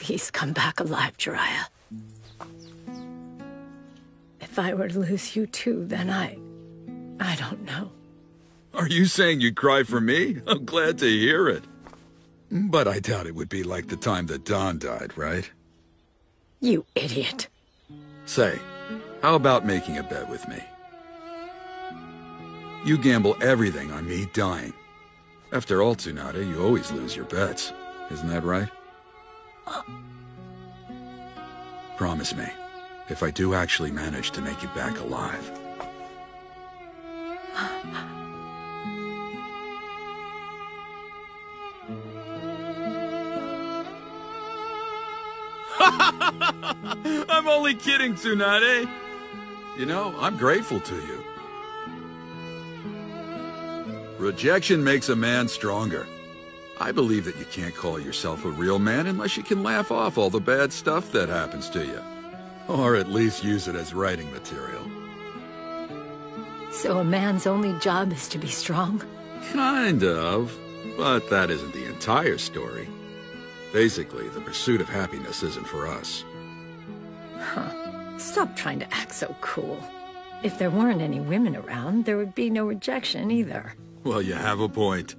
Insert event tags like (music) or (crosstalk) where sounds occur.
Please come back alive, Jiraiya. If I were to lose you too, then I... I don't know. Are you saying you'd cry for me? I'm glad to hear it. But I doubt it would be like the time that Dan died, right? You idiot. Say, how about making a bet with me? You gamble everything on me dying. After all, Tsunade, you always lose your bets. Isn't that right? Promise me, if I do actually manage to make you back alive. (laughs) I'm only kidding, Tsunade. You know, I'm grateful to you. Rejection makes a man stronger. I believe that you can't call yourself a real man unless you can laugh off all the bad stuff that happens to you. Or at least use it as writing material. So a man's only job is to be strong? Kind of. But that isn't the entire story. Basically, the pursuit of happiness isn't for us. Huh. Stop trying to act so cool. If there weren't any women around, there would be no rejection either. Well, you have a point.